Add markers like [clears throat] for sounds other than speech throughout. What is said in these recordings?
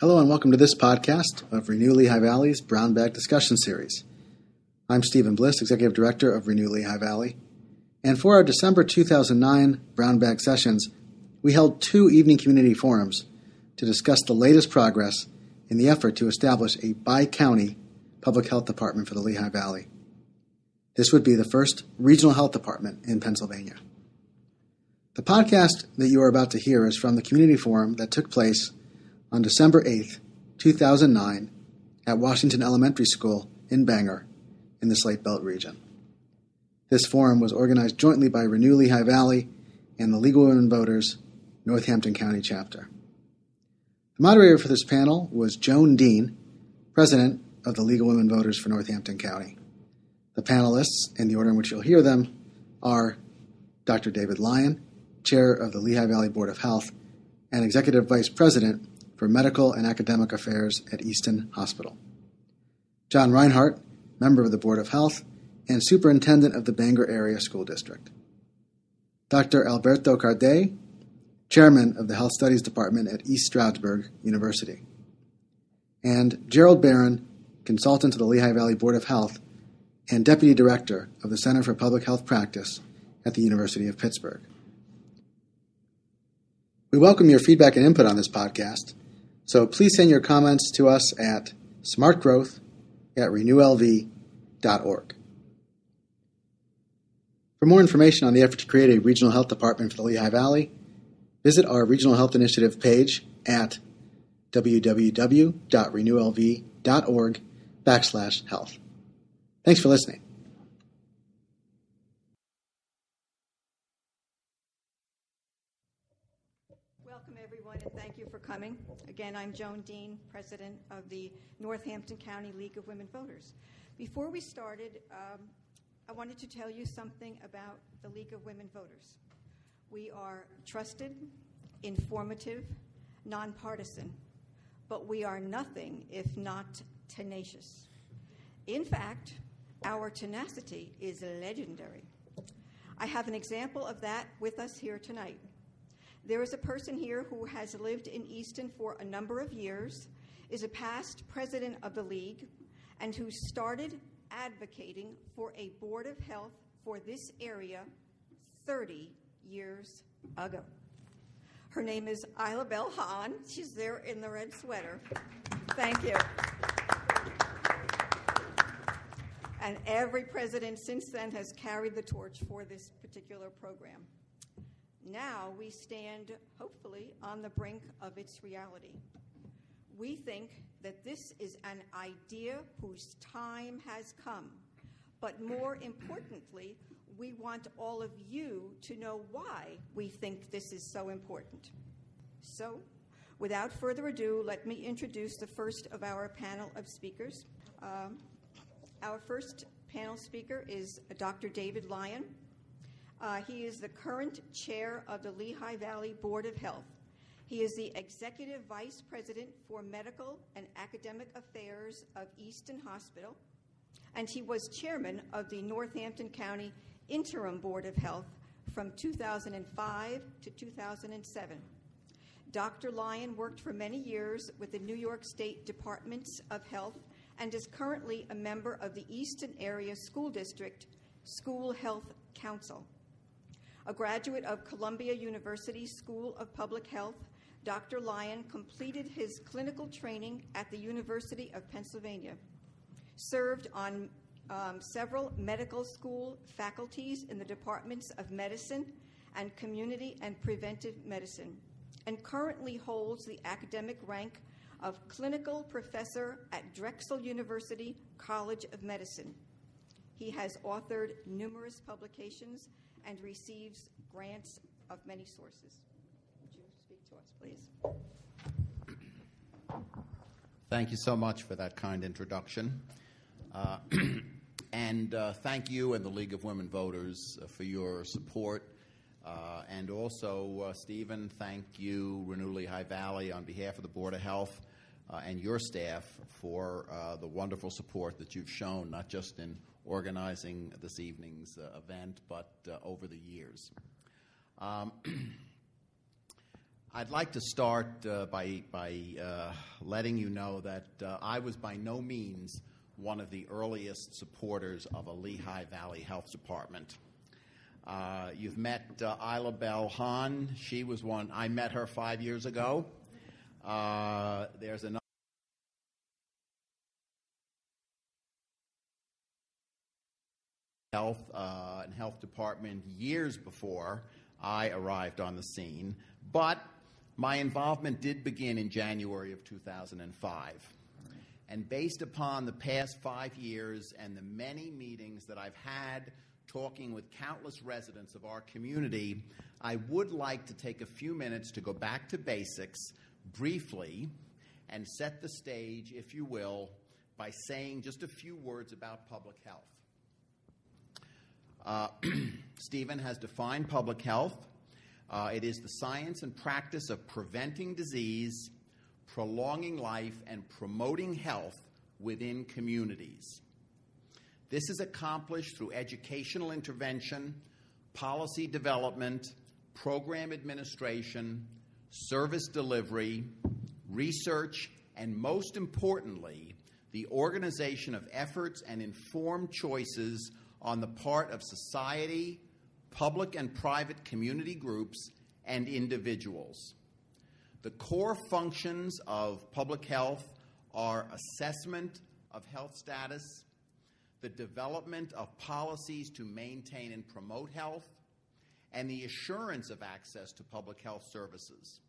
Hello and welcome to this podcast of Renew Lehigh Valley's Brown Bag Discussion Series. I'm Stephen Bliss, Executive Director of Renew Lehigh Valley. And for our December 2009 Brown Bag sessions, we held two evening community forums to discuss the latest progress in the effort to establish a bi county public health department for the Lehigh Valley. This would be the first regional health department in Pennsylvania. The podcast that you are about to hear is from the community forum that took place on December 8, 2009, at Washington Elementary School in Bangor, in the Slate Belt region. This forum was organized jointly by Renew Lehigh Valley and the League of Women Voters Northampton County chapter. The moderator for this panel was Joan Dean, president of the League of Women Voters for Northampton County. The panelists, in the order in which you'll hear them, are Dr. David Lyon, chair of the Lehigh Valley Board of Health and executive vice president for medical and academic affairs at Easton Hospital. John Reinhardt, member of the Board of Health and superintendent of the Bangor Area School District. Dr. Alberto Cardelle, chairman of the Health Studies Department at East Stroudsburg University. And Gerald Barron, consultant to the Lehigh Valley Board of Health and deputy director of the Center for Public Health Practice at the University of Pittsburgh. We welcome your feedback and input on this podcast, so please send your comments to us at smartgrowth at renewlv.org. For more information on the effort to create a regional health department for the Lehigh Valley, visit our Regional Health Initiative page at www.renewlv.org backslash health. Thanks for listening. Welcome, everyone, and thank you for coming. Again, I'm Joan Dean, president of the Northampton County League of Women Voters. Before we started, um, I wanted to tell you something about the League of Women Voters. We are trusted, informative, nonpartisan, but we are nothing if not tenacious. In fact, our tenacity is legendary. I have an example of that with us here tonight. There is a person here who has lived in Easton for a number of years, is a past president of the league, and who started advocating for a board of health for this area 30 years ago. Her name is Isla Bell Hahn. She's there in the red sweater. Thank you. And every president since then has carried the torch for this particular program. Now we stand, hopefully, on the brink of its reality. We think that this is an idea whose time has come. But more importantly, we want all of you to know why we think this is so important. So, without further ado, let me introduce the first of our panel of speakers. Um, our first panel speaker is Dr. David Lyon. Uh, he is the current chair of the Lehigh Valley Board of Health. He is the executive vice president for medical and academic affairs of Easton Hospital, and he was chairman of the Northampton County Interim Board of Health from 2005 to 2007. Dr. Lyon worked for many years with the New York State Departments of Health and is currently a member of the Easton Area School District School Health Council. A graduate of Columbia University School of Public Health, Dr. Lyon completed his clinical training at the University of Pennsylvania, served on um, several medical school faculties in the departments of medicine and community and preventive medicine, and currently holds the academic rank of clinical professor at Drexel University College of Medicine. He has authored numerous publications and receives grants of many sources. Would you speak to us, please? Thank you so much for that kind introduction. Uh, [clears throat] and uh, thank you and the League of Women Voters uh, for your support. Uh, and also, uh, Stephen, thank you, Renew High Valley, on behalf of the Board of Health uh, and your staff for the wonderful support that you've shown, not just in organizing this evening's uh, event, but uh, over the years. Um, [clears throat] I'd like to start uh, by, by uh, letting you know that uh, I was by no means one of the earliest supporters of a Lehigh Valley Health Department. Uh, you've met uh, Isla Bell Hahn. She was one, I met her five years ago. Uh, there's another. Health uh, and Health Department years before I arrived on the scene, but my involvement did begin in January of 2005. And based upon the past five years and the many meetings that I've had talking with countless residents of our community, I would like to take a few minutes to go back to basics briefly and set the stage, if you will, by saying just a few words about public health. Uh, [clears throat] Stephen has defined public health. Uh, it is the science and practice of preventing disease, prolonging life, and promoting health within communities. This is accomplished through educational intervention, policy development, program administration, service delivery, research, and most importantly, the organization of efforts and informed choices on the part of society, public and private community groups, and individuals. The core functions of public health are assessment of health status, the development of policies to maintain and promote health, and the assurance of access to public health services.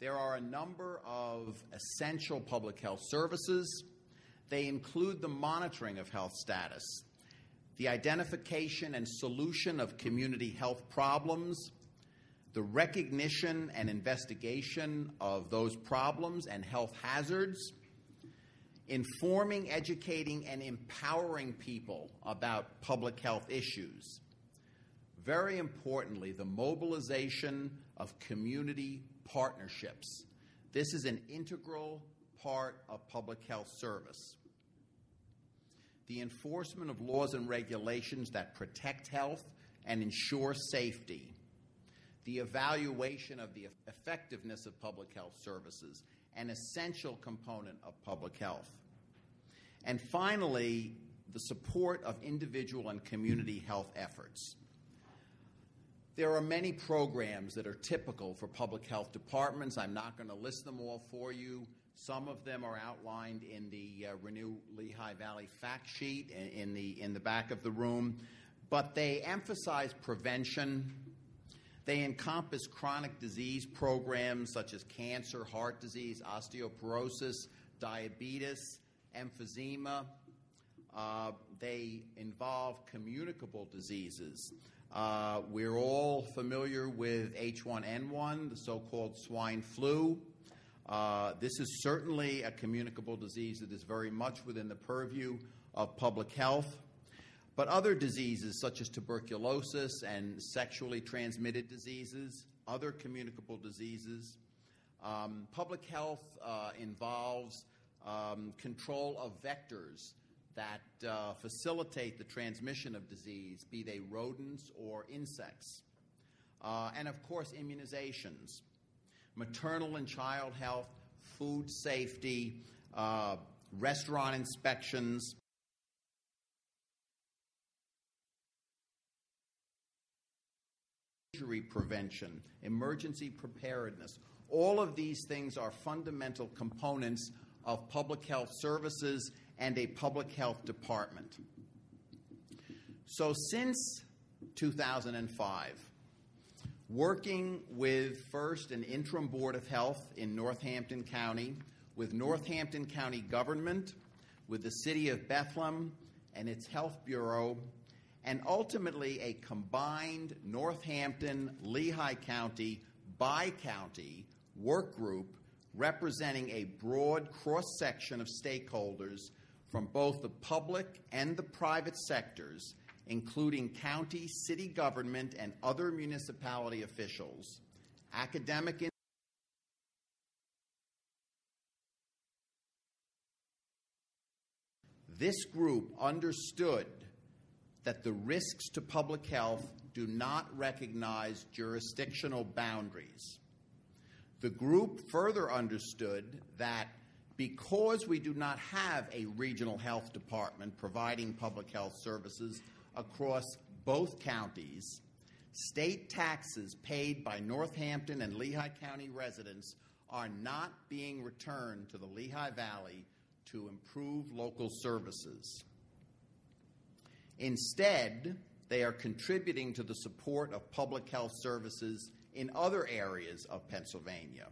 There are a number of essential public health services. They include the monitoring of health status, the identification and solution of community health problems, the recognition and investigation of those problems and health hazards, informing, educating, and empowering people about public health issues. Very importantly, the mobilization of community partnerships. This is an integral part of public health service. The enforcement of laws and regulations that protect health and ensure safety. The evaluation of the effectiveness of public health services, an essential component of public health. And finally, the support of individual and community health efforts. There are many programs that are typical for public health departments. I'm not going to list them all for you. Some of them are outlined in the uh, Renew Lehigh Valley fact sheet in the, in the back of the room, but they emphasize prevention. They encompass chronic disease programs such as cancer, heart disease, osteoporosis, diabetes, emphysema. Uh, they involve communicable diseases. Uh, we're all familiar with H1N1, the so called swine flu. Uh, this is certainly a communicable disease that is very much within the purview of public health. But other diseases, such as tuberculosis and sexually transmitted diseases, other communicable diseases, um, public health uh, involves um, control of vectors that uh, facilitate the transmission of disease, be they rodents or insects. Uh, and of course, immunizations, maternal and child health, food safety, uh, restaurant inspections. Injury prevention, emergency preparedness. All of these things are fundamental components of public health services and a public health department. So, since 2005, working with first an interim board of health in Northampton County, with Northampton County government, with the city of Bethlehem and its health bureau, and ultimately a combined Northampton Lehigh County bi county work group representing a broad cross section of stakeholders from both the public and the private sectors, including county, city government, and other municipality officials, academic This group understood that the risks to public health do not recognize jurisdictional boundaries. The group further understood that because we do not have a regional health department providing public health services across both counties, state taxes paid by Northampton and Lehigh County residents are not being returned to the Lehigh Valley to improve local services. Instead, they are contributing to the support of public health services in other areas of Pennsylvania.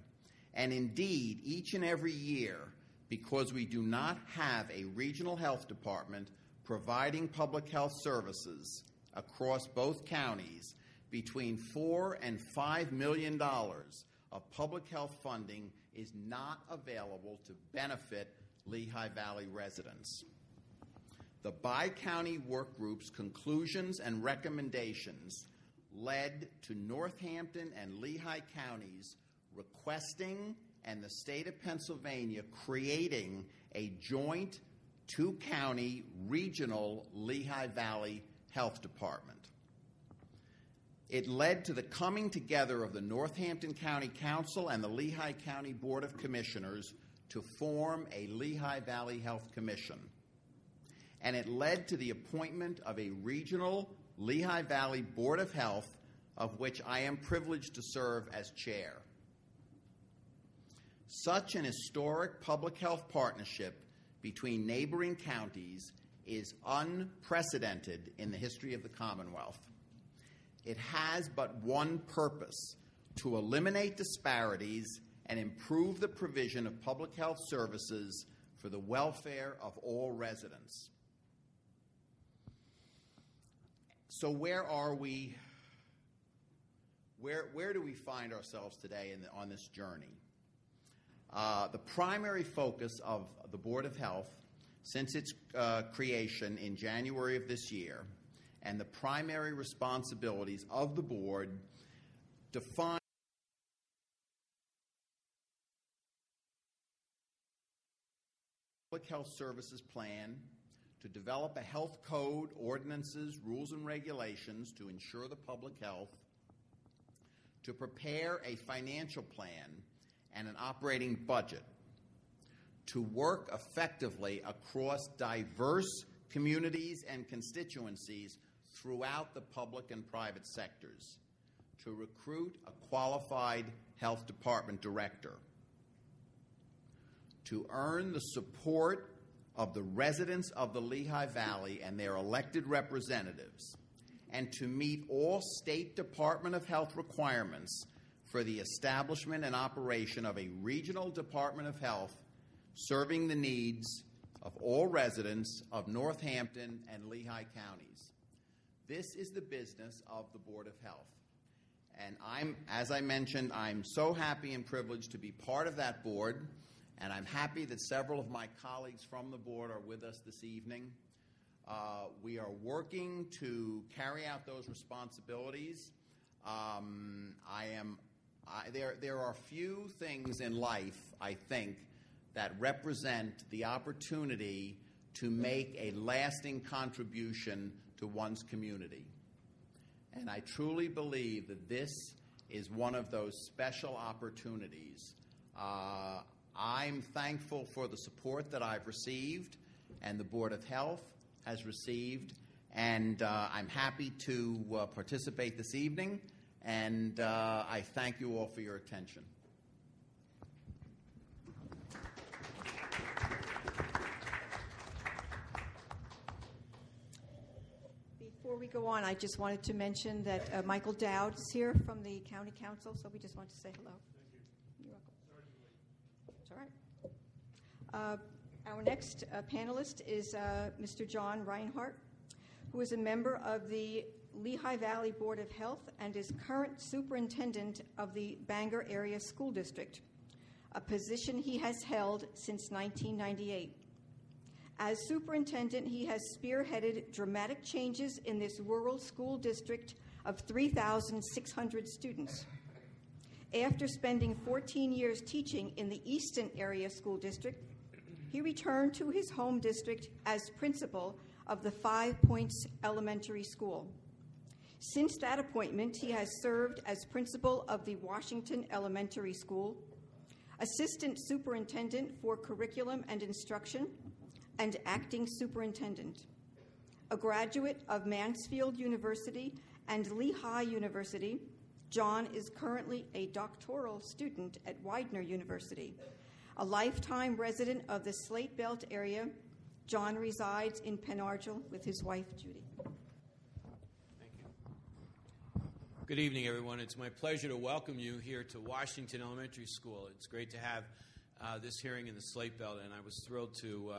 And indeed, each and every year, because we do not have a regional health department providing public health services across both counties, between four and five million dollars of public health funding is not available to benefit Lehigh Valley residents. The bi county work group's conclusions and recommendations led to Northampton and Lehigh counties requesting and the state of Pennsylvania creating a joint two county regional Lehigh Valley Health Department. It led to the coming together of the Northampton County Council and the Lehigh County Board of Commissioners to form a Lehigh Valley Health Commission. And it led to the appointment of a regional Lehigh Valley Board of Health, of which I am privileged to serve as chair. Such an historic public health partnership between neighboring counties is unprecedented in the history of the Commonwealth. It has but one purpose to eliminate disparities and improve the provision of public health services for the welfare of all residents. So, where are we? Where, where do we find ourselves today the, on this journey? Uh, the primary focus of the Board of Health since its uh, creation in January of this year and the primary responsibilities of the board define public health services plan to develop a health code, ordinances, rules, and regulations to ensure the public health, to prepare a financial plan and an operating budget, to work effectively across diverse communities and constituencies throughout the public and private sectors, to recruit a qualified health department director, to earn the support of the residents of the Lehigh Valley and their elected representatives, and to meet all State Department of Health requirements for the establishment and operation of a regional Department of Health serving the needs of all residents of Northampton and Lehigh counties. This is the business of the Board of Health. And I'm, as I mentioned, I'm so happy and privileged to be part of that board. And I'm happy that several of my colleagues from the board are with us this evening. Uh, we are working to carry out those responsibilities. Um, I am. I, there, there are few things in life, I think, that represent the opportunity to make a lasting contribution to one's community. And I truly believe that this is one of those special opportunities. Uh, I'm thankful for the support that I've received and the Board of Health has received, and uh, I'm happy to uh, participate this evening, and uh, I thank you all for your attention. Before we go on, I just wanted to mention that uh, Michael Dowd is here from the County Council, so we just want to say hello. You're welcome. It's all right. Uh, our next uh, panelist is uh, Mr. John Reinhardt, who is a member of the Lehigh Valley Board of Health and is current superintendent of the Bangor Area School District, a position he has held since 1998. As superintendent, he has spearheaded dramatic changes in this rural school district of 3,600 students. After spending 14 years teaching in the Easton Area School District, he returned to his home district as principal of the Five Points Elementary School. Since that appointment, he has served as principal of the Washington Elementary School, assistant superintendent for curriculum and instruction, and acting superintendent. A graduate of Mansfield University and Lehigh University, John is currently a doctoral student at Widener University. A lifetime resident of the Slate Belt area, John resides in Pen Argyl with his wife, Judy. Good evening, everyone. It's my pleasure to welcome you here to Washington Elementary School. It's great to have uh, this hearing in the Slate Belt, and I was thrilled to uh,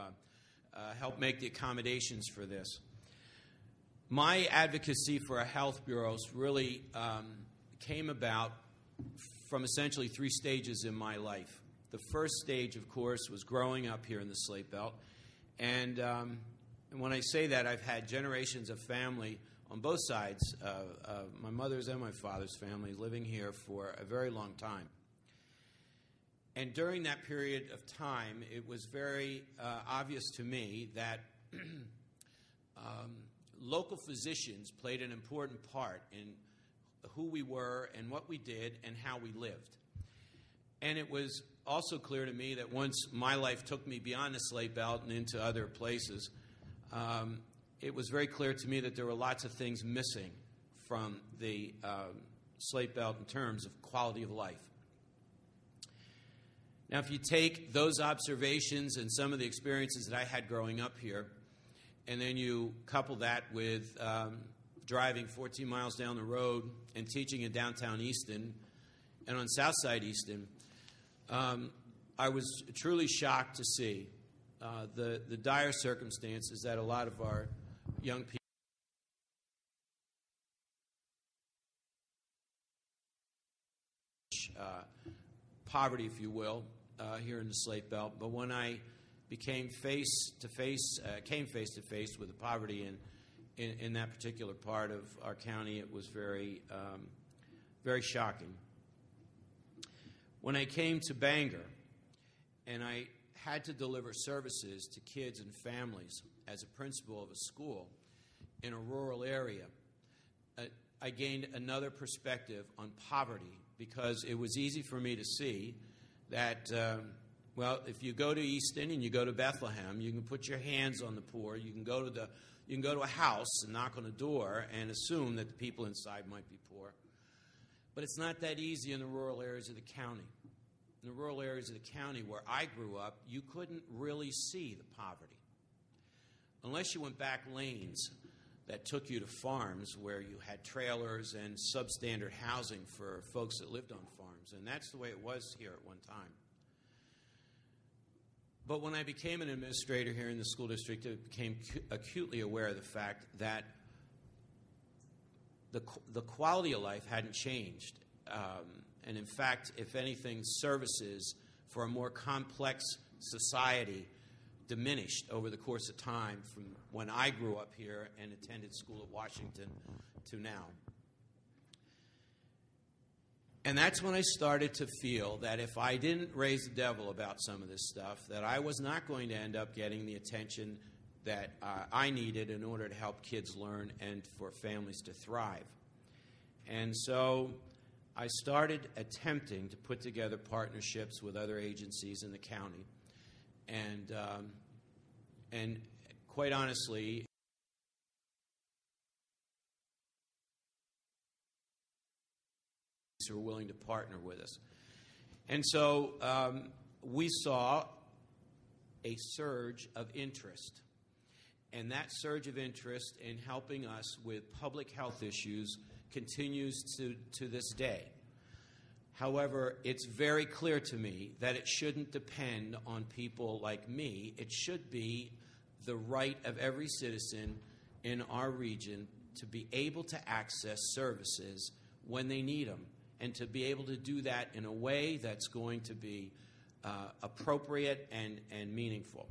uh, help make the accommodations for this. My advocacy for a health bureau really um, came about from essentially three stages in my life. The first stage, of course, was growing up here in the Slate Belt. And, um, and when I say that, I've had generations of family on both sides, uh, uh, my mother's and my father's family, living here for a very long time. And during that period of time, it was very uh, obvious to me that [clears throat] um, local physicians played an important part in who we were and what we did and how we lived. And it was also clear to me that once my life took me beyond the Slate Belt and into other places, um, it was very clear to me that there were lots of things missing from the um, slate belt in terms of quality of life. Now, if you take those observations and some of the experiences that I had growing up here, and then you couple that with um, driving 14 miles down the road and teaching in downtown Easton and on Southside Easton, um, I was truly shocked to see uh, the, the dire circumstances that a lot of our young people. Uh, poverty, if you will, uh, here in the Slate Belt. But when I became face to face, uh, came face to face with the poverty in, in, in, that particular part of our county, it was very, um, very shocking. When I came to Bangor, and I had to deliver services to kids and families as a principal of a school in a rural area, uh, I gained another perspective on poverty because it was easy for me to see that, um, well, if you go to Easton and you go to Bethlehem, you can put your hands on the poor. You can go to the you can go to a house and knock on a door and assume that the people inside might be poor. But it's not that easy in the rural areas of the county. In the rural areas of the county where I grew up, you couldn't really see the poverty unless you went back lanes that took you to farms where you had trailers and substandard housing for folks that lived on farms. And that's the way it was here at one time. But when I became an administrator here in the school district, I became acutely aware of the fact that the, the quality of life hadn't changed. Um, and in fact, if anything, services for a more complex society diminished over the course of time from when I grew up here and attended school at Washington to now. And that's when I started to feel that if I didn't raise the devil about some of this stuff, that I was not going to end up getting the attention that uh, I needed in order to help kids learn and for families to thrive. And so I started attempting to put together partnerships with other agencies in the county and um, and quite honestly, who are willing to partner with us. And so um, we saw a surge of interest. And that surge of interest in helping us with public health issues continues to, to this day. However, it's very clear to me that it shouldn't depend on people like me. It should be the right of every citizen in our region to be able to access services when they need them and to be able to do that in a way that's going to be uh, appropriate and, and meaningful.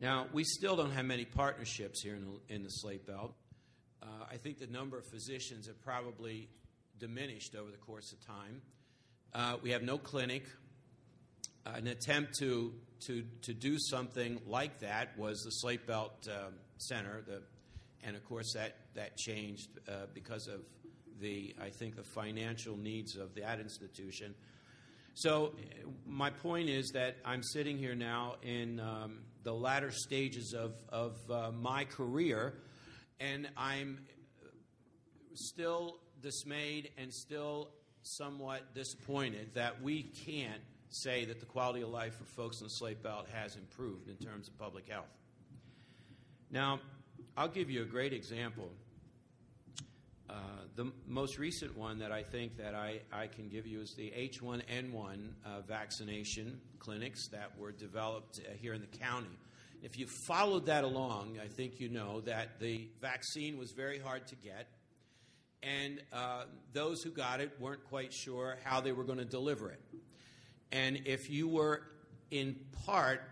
Now, we still don't have many partnerships here in the, in the Slate Belt. Uh, I think the number of physicians have probably diminished over the course of time. Uh, we have no clinic. Uh, an attempt to, to, to do something like that was the Slate Belt uh, Center, the and of course, that, that changed uh, because of the, I think, the financial needs of that institution. So, my point is that I'm sitting here now in um, the latter stages of, of uh, my career, and I'm still dismayed and still somewhat disappointed that we can't say that the quality of life for folks in the Slate Belt has improved in terms of public health. Now, I'll give you a great example. Uh, the most recent one that I think that I, I can give you is the H1N1 uh, vaccination clinics that were developed uh, here in the county. If you followed that along, I think you know that the vaccine was very hard to get, and uh, those who got it weren't quite sure how they were going to deliver it. And if you were in part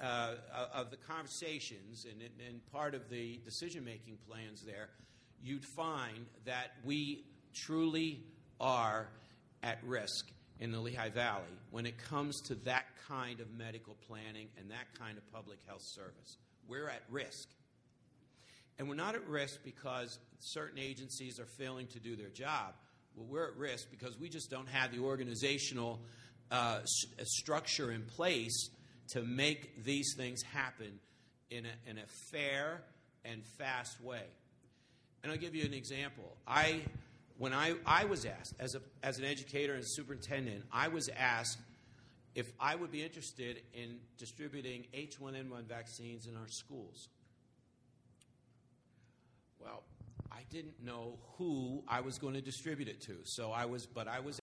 uh, of the conversations and, and part of the decision making plans there, you'd find that we truly are at risk in the Lehigh Valley when it comes to that kind of medical planning and that kind of public health service. We're at risk. And we're not at risk because certain agencies are failing to do their job. Well, we're at risk because we just don't have the organizational uh, structure in place to make these things happen in a, in a fair and fast way. And I'll give you an example. I, when I, I was asked, as, a, as an educator and superintendent, I was asked if I would be interested in distributing H1N1 vaccines in our schools. Well, I didn't know who I was going to distribute it to. So I was, but I was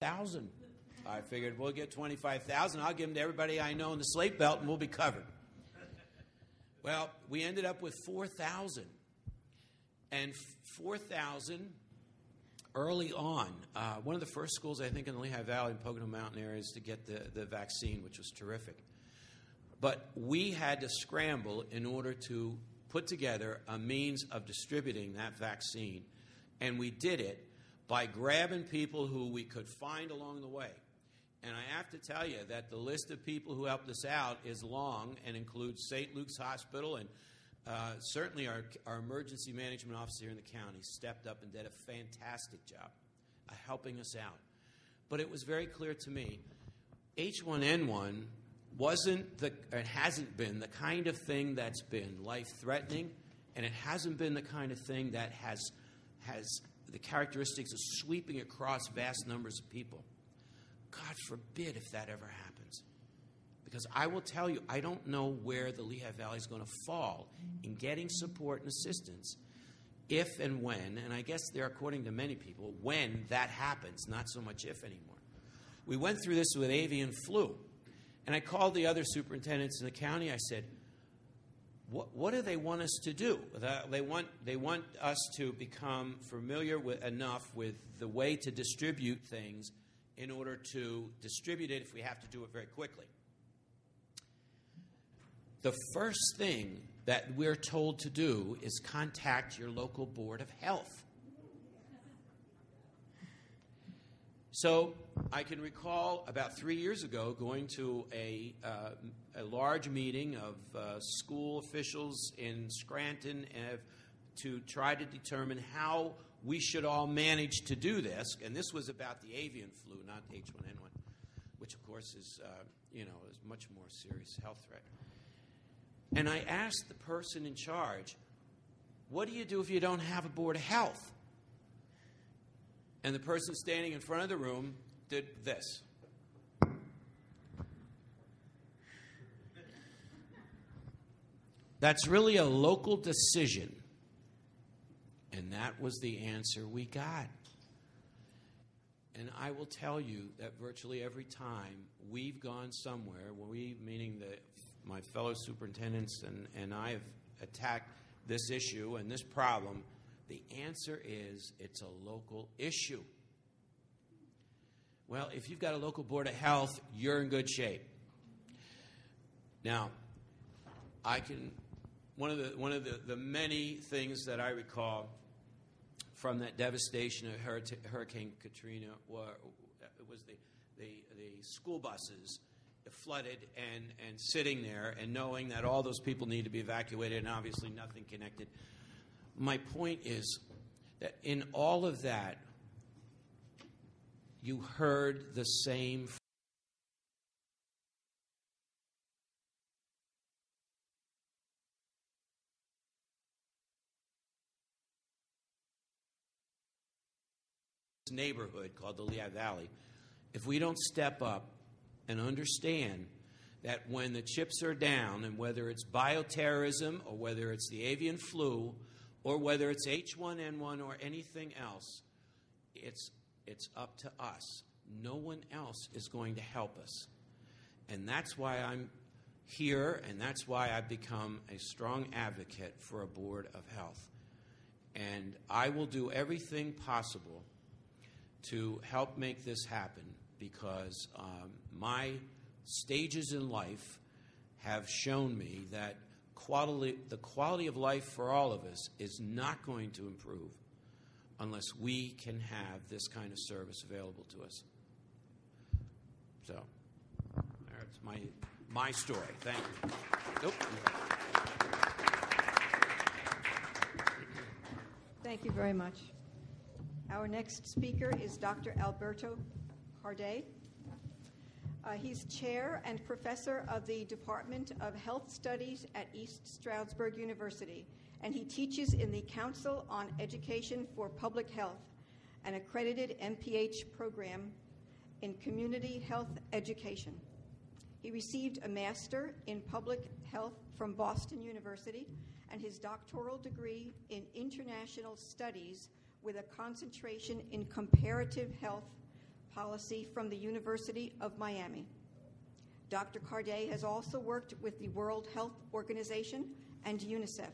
thousand. I figured we'll get twenty-five thousand. I'll give them to everybody I know in the slate belt, and we'll be covered. Well, we ended up with four thousand, and four thousand early on. Uh, one of the first schools I think in the Lehigh Valley and Pocono Mountain areas to get the, the vaccine, which was terrific. But we had to scramble in order to put together a means of distributing that vaccine, and we did it by grabbing people who we could find along the way. And I have to tell you that the list of people who helped us out is long and includes St. Luke's Hospital and uh, certainly our, our emergency management officer in the county stepped up and did a fantastic job of helping us out. But it was very clear to me H1N1 wasn't the, it hasn't been the kind of thing that's been life threatening, and it hasn't been the kind of thing that has, has the characteristics of sweeping across vast numbers of people. God forbid if that ever happens. Because I will tell you, I don't know where the Lehigh Valley is going to fall in getting support and assistance if and when, and I guess they're according to many people, when that happens, not so much if anymore. We went through this with avian flu, and I called the other superintendents in the county. I said, what, what do they want us to do? Uh, they want, they want us to become familiar with, enough with the way to distribute things in order to distribute it if we have to do it very quickly. The first thing that we're told to do is contact your local Board of Health. So I can recall about three years ago going to a, uh, a large meeting of uh, school officials in Scranton uh, to try to determine how we should all manage to do this. And this was about the avian flu, not H1N1, which of course is, uh, you know, is much more serious health threat. And I asked the person in charge, what do you do if you don't have a board of health? And the person standing in front of the room did this. That's really a local decision. And that was the answer we got. And I will tell you that virtually every time we've gone somewhere, we, meaning the, my fellow superintendents and, and I have attacked this issue and this problem, the answer is it's a local issue. Well, if you've got a local board of health, you're in good shape. Now, I can one of the one of the, the many things that I recall from that devastation of Hurricane Katrina it was the, the, the school buses flooded and, and sitting there and knowing that all those people need to be evacuated and obviously nothing connected. My point is that in all of that, you heard the same neighborhood called the Lehigh Valley, if we don't step up and understand that when the chips are down, and whether it's bioterrorism or whether it's the avian flu or whether it's H1N1 or anything else, it's, it's up to us. No one else is going to help us. And that's why I'm here, and that's why I've become a strong advocate for a board of health. And I will do everything possible to help make this happen because um, my stages in life have shown me that quality, the quality of life for all of us is not going to improve unless we can have this kind of service available to us. So, that's my, my story. Thank you. Nope. Thank you very much. Our next speaker is Dr. Alberto Cardelle. Uh, he's chair and professor of the Department of Health Studies at East Stroudsburg University, and he teaches in the Council on Education for Public Health, an accredited MPH program in community health education. He received a master in public health from Boston University and his doctoral degree in international studies with a concentration in comparative health policy from the University of Miami. Dr. Cardelle has also worked with the World Health Organization and UNICEF.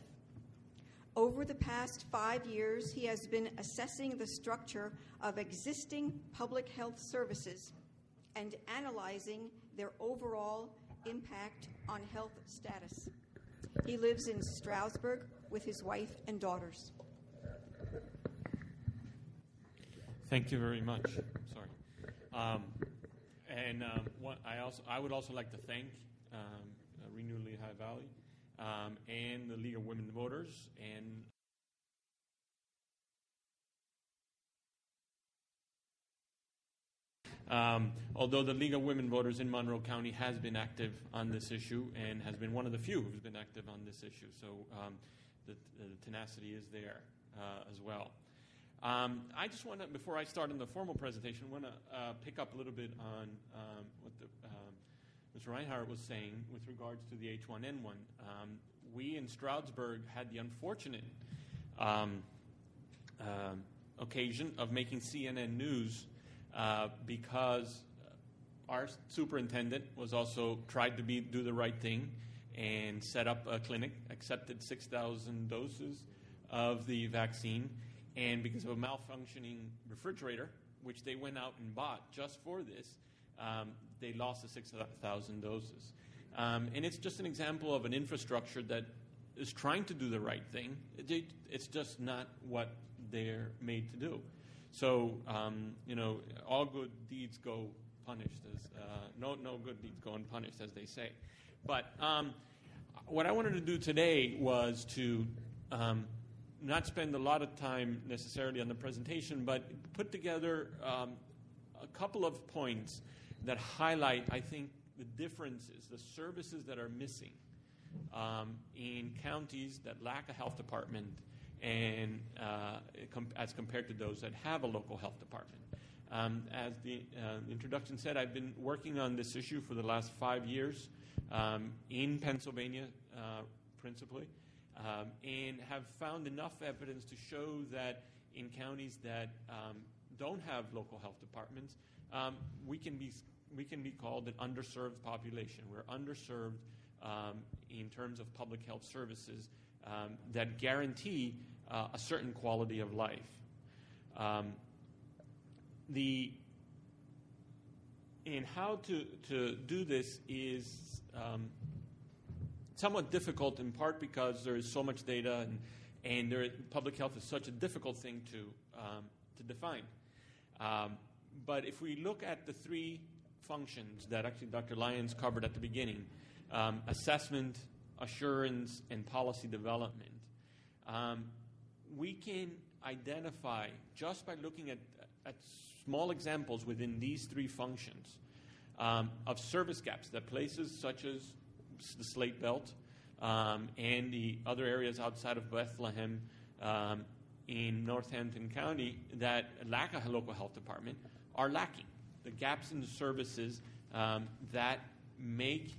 Over the past five years, he has been assessing the structure of existing public health services and analyzing their overall impact on health status. He lives in Stroudsburg with his wife and daughters. Thank you very much. Sorry. Um, and um, what I also I would also like to thank um, uh, Renew Lehigh Valley um, and the League of Women Voters and Um, although the League of Women Voters in Monroe County has been active on this issue and has been one of the few who's been active on this issue, so um, the, the, tenacity is there uh, as well. Um, I just want to, before I start in the formal presentation, want to uh, pick up a little bit on um, what the, um, Mr. Reinhardt was saying with regards to the H1N1. Um, we in Stroudsburg had the unfortunate um, uh, occasion of making CNN news uh, because our superintendent was also tried to be do the right thing and set up a clinic, accepted 6,000 doses of the vaccine and because of a malfunctioning refrigerator, which they went out and bought just for this, um, they lost the 6,000 doses. Um, and it's just an example of an infrastructure that is trying to do the right thing. It's just not what they're made to do. So, um, you know, all good deeds go punished, as uh, no, no good deeds go unpunished, as they say. But um, what I wanted to do today was to um, not spend a lot of time necessarily on the presentation, but put together um, a couple of points that highlight, I think, the differences, the services that are missing um, in counties that lack a health department and uh, com- as compared to those that have a local health department. Um, as the uh, introduction said, I've been working on this issue for the last five years um, in Pennsylvania, uh, principally um, and have found enough evidence to show that in counties that um, don't have local health departments, um, we can be we can be called an underserved population. We're underserved um, in terms of public health services um, that guarantee uh, a certain quality of life. The and how to, to do this is um, somewhat difficult in part because there is so much data and, and there, public health is such a difficult thing to, um, to define. Um, but if we look at the three functions that actually Dr. Lyons covered at the beginning um, assessment, assurance, and policy development. Um, we can identify just by looking at, at small examples within these three functions um, of service gaps that places such as the Slate Belt um, and the other areas outside of Bethlehem um, in Northampton County that lack a local health department are lacking. The gaps in the services um, that make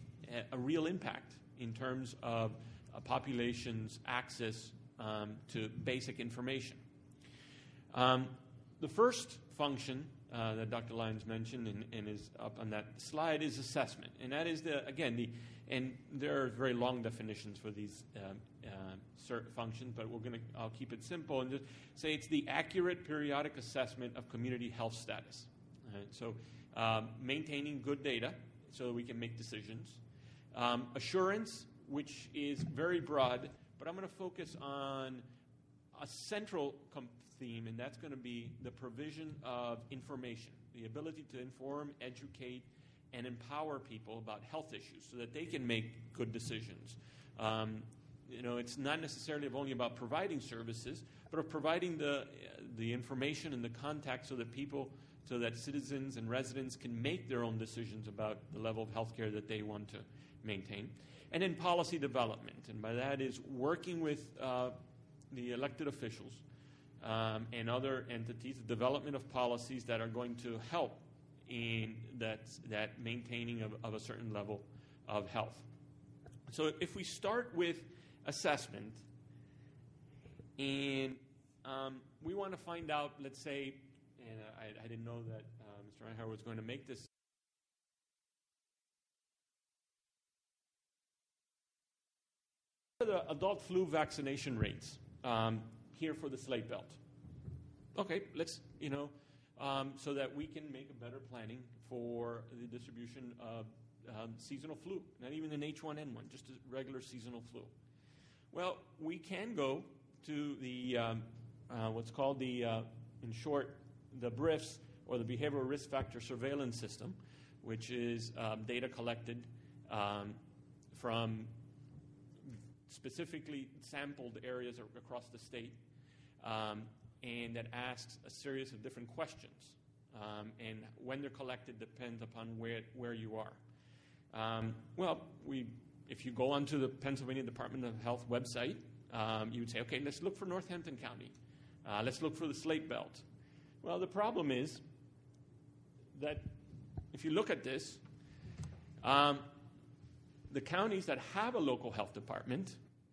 a, real impact in terms of a population's access um, to basic information. Um, the first function uh, that Dr. Lyons mentioned and, and, is up on that slide is assessment, and that is the again the and there are very long definitions for these uh, functions, but we're going to I'll keep it simple and just say it's the accurate periodic assessment of community health status. Right? So um, maintaining good data so that we can make decisions. Um, assurance, which is very broad, but I'm going to focus on a central com- theme, and that's going to be the provision of information, the ability to inform, educate, and empower people about health issues so that they can make good decisions. Um, you know, it's not necessarily only about providing services, but of providing the, the information and the contact so that people, so that citizens and residents can make their own decisions about the level of health care that they want to maintain. And then policy development, and by that is working with uh, the elected officials um, and other entities, the development of policies that are going to help in that, that maintaining of, of a certain level of health. So if we start with assessment, and um, we want to find out, let's say, and I, I didn't know that uh, Mr. Reinhardt was going to make this. The adult flu vaccination rates. Um, here for the slate belt. Okay, let's, you know, um, so that we can make a better planning for the distribution of um, seasonal flu, not even an H1N1, just a regular seasonal flu. Well, we can go to the um, uh, what's called the, uh, in short, the BRFSS or the Behavioral Risk Factor Surveillance System, which is um, data collected um, from specifically sampled areas across the state um, and that asks a series of different questions. Um, and when they're collected depends upon where, where you are. Um, well, we, if you go onto the Pennsylvania Department of Health website, um, you would say, okay, let's look for Northampton County. Uh, let's look for the Slate Belt. Well, the problem is that if you look at this, um, the counties that have a local health department,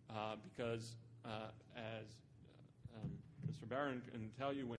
uh, because uh, as Mr. Barron can tell you, when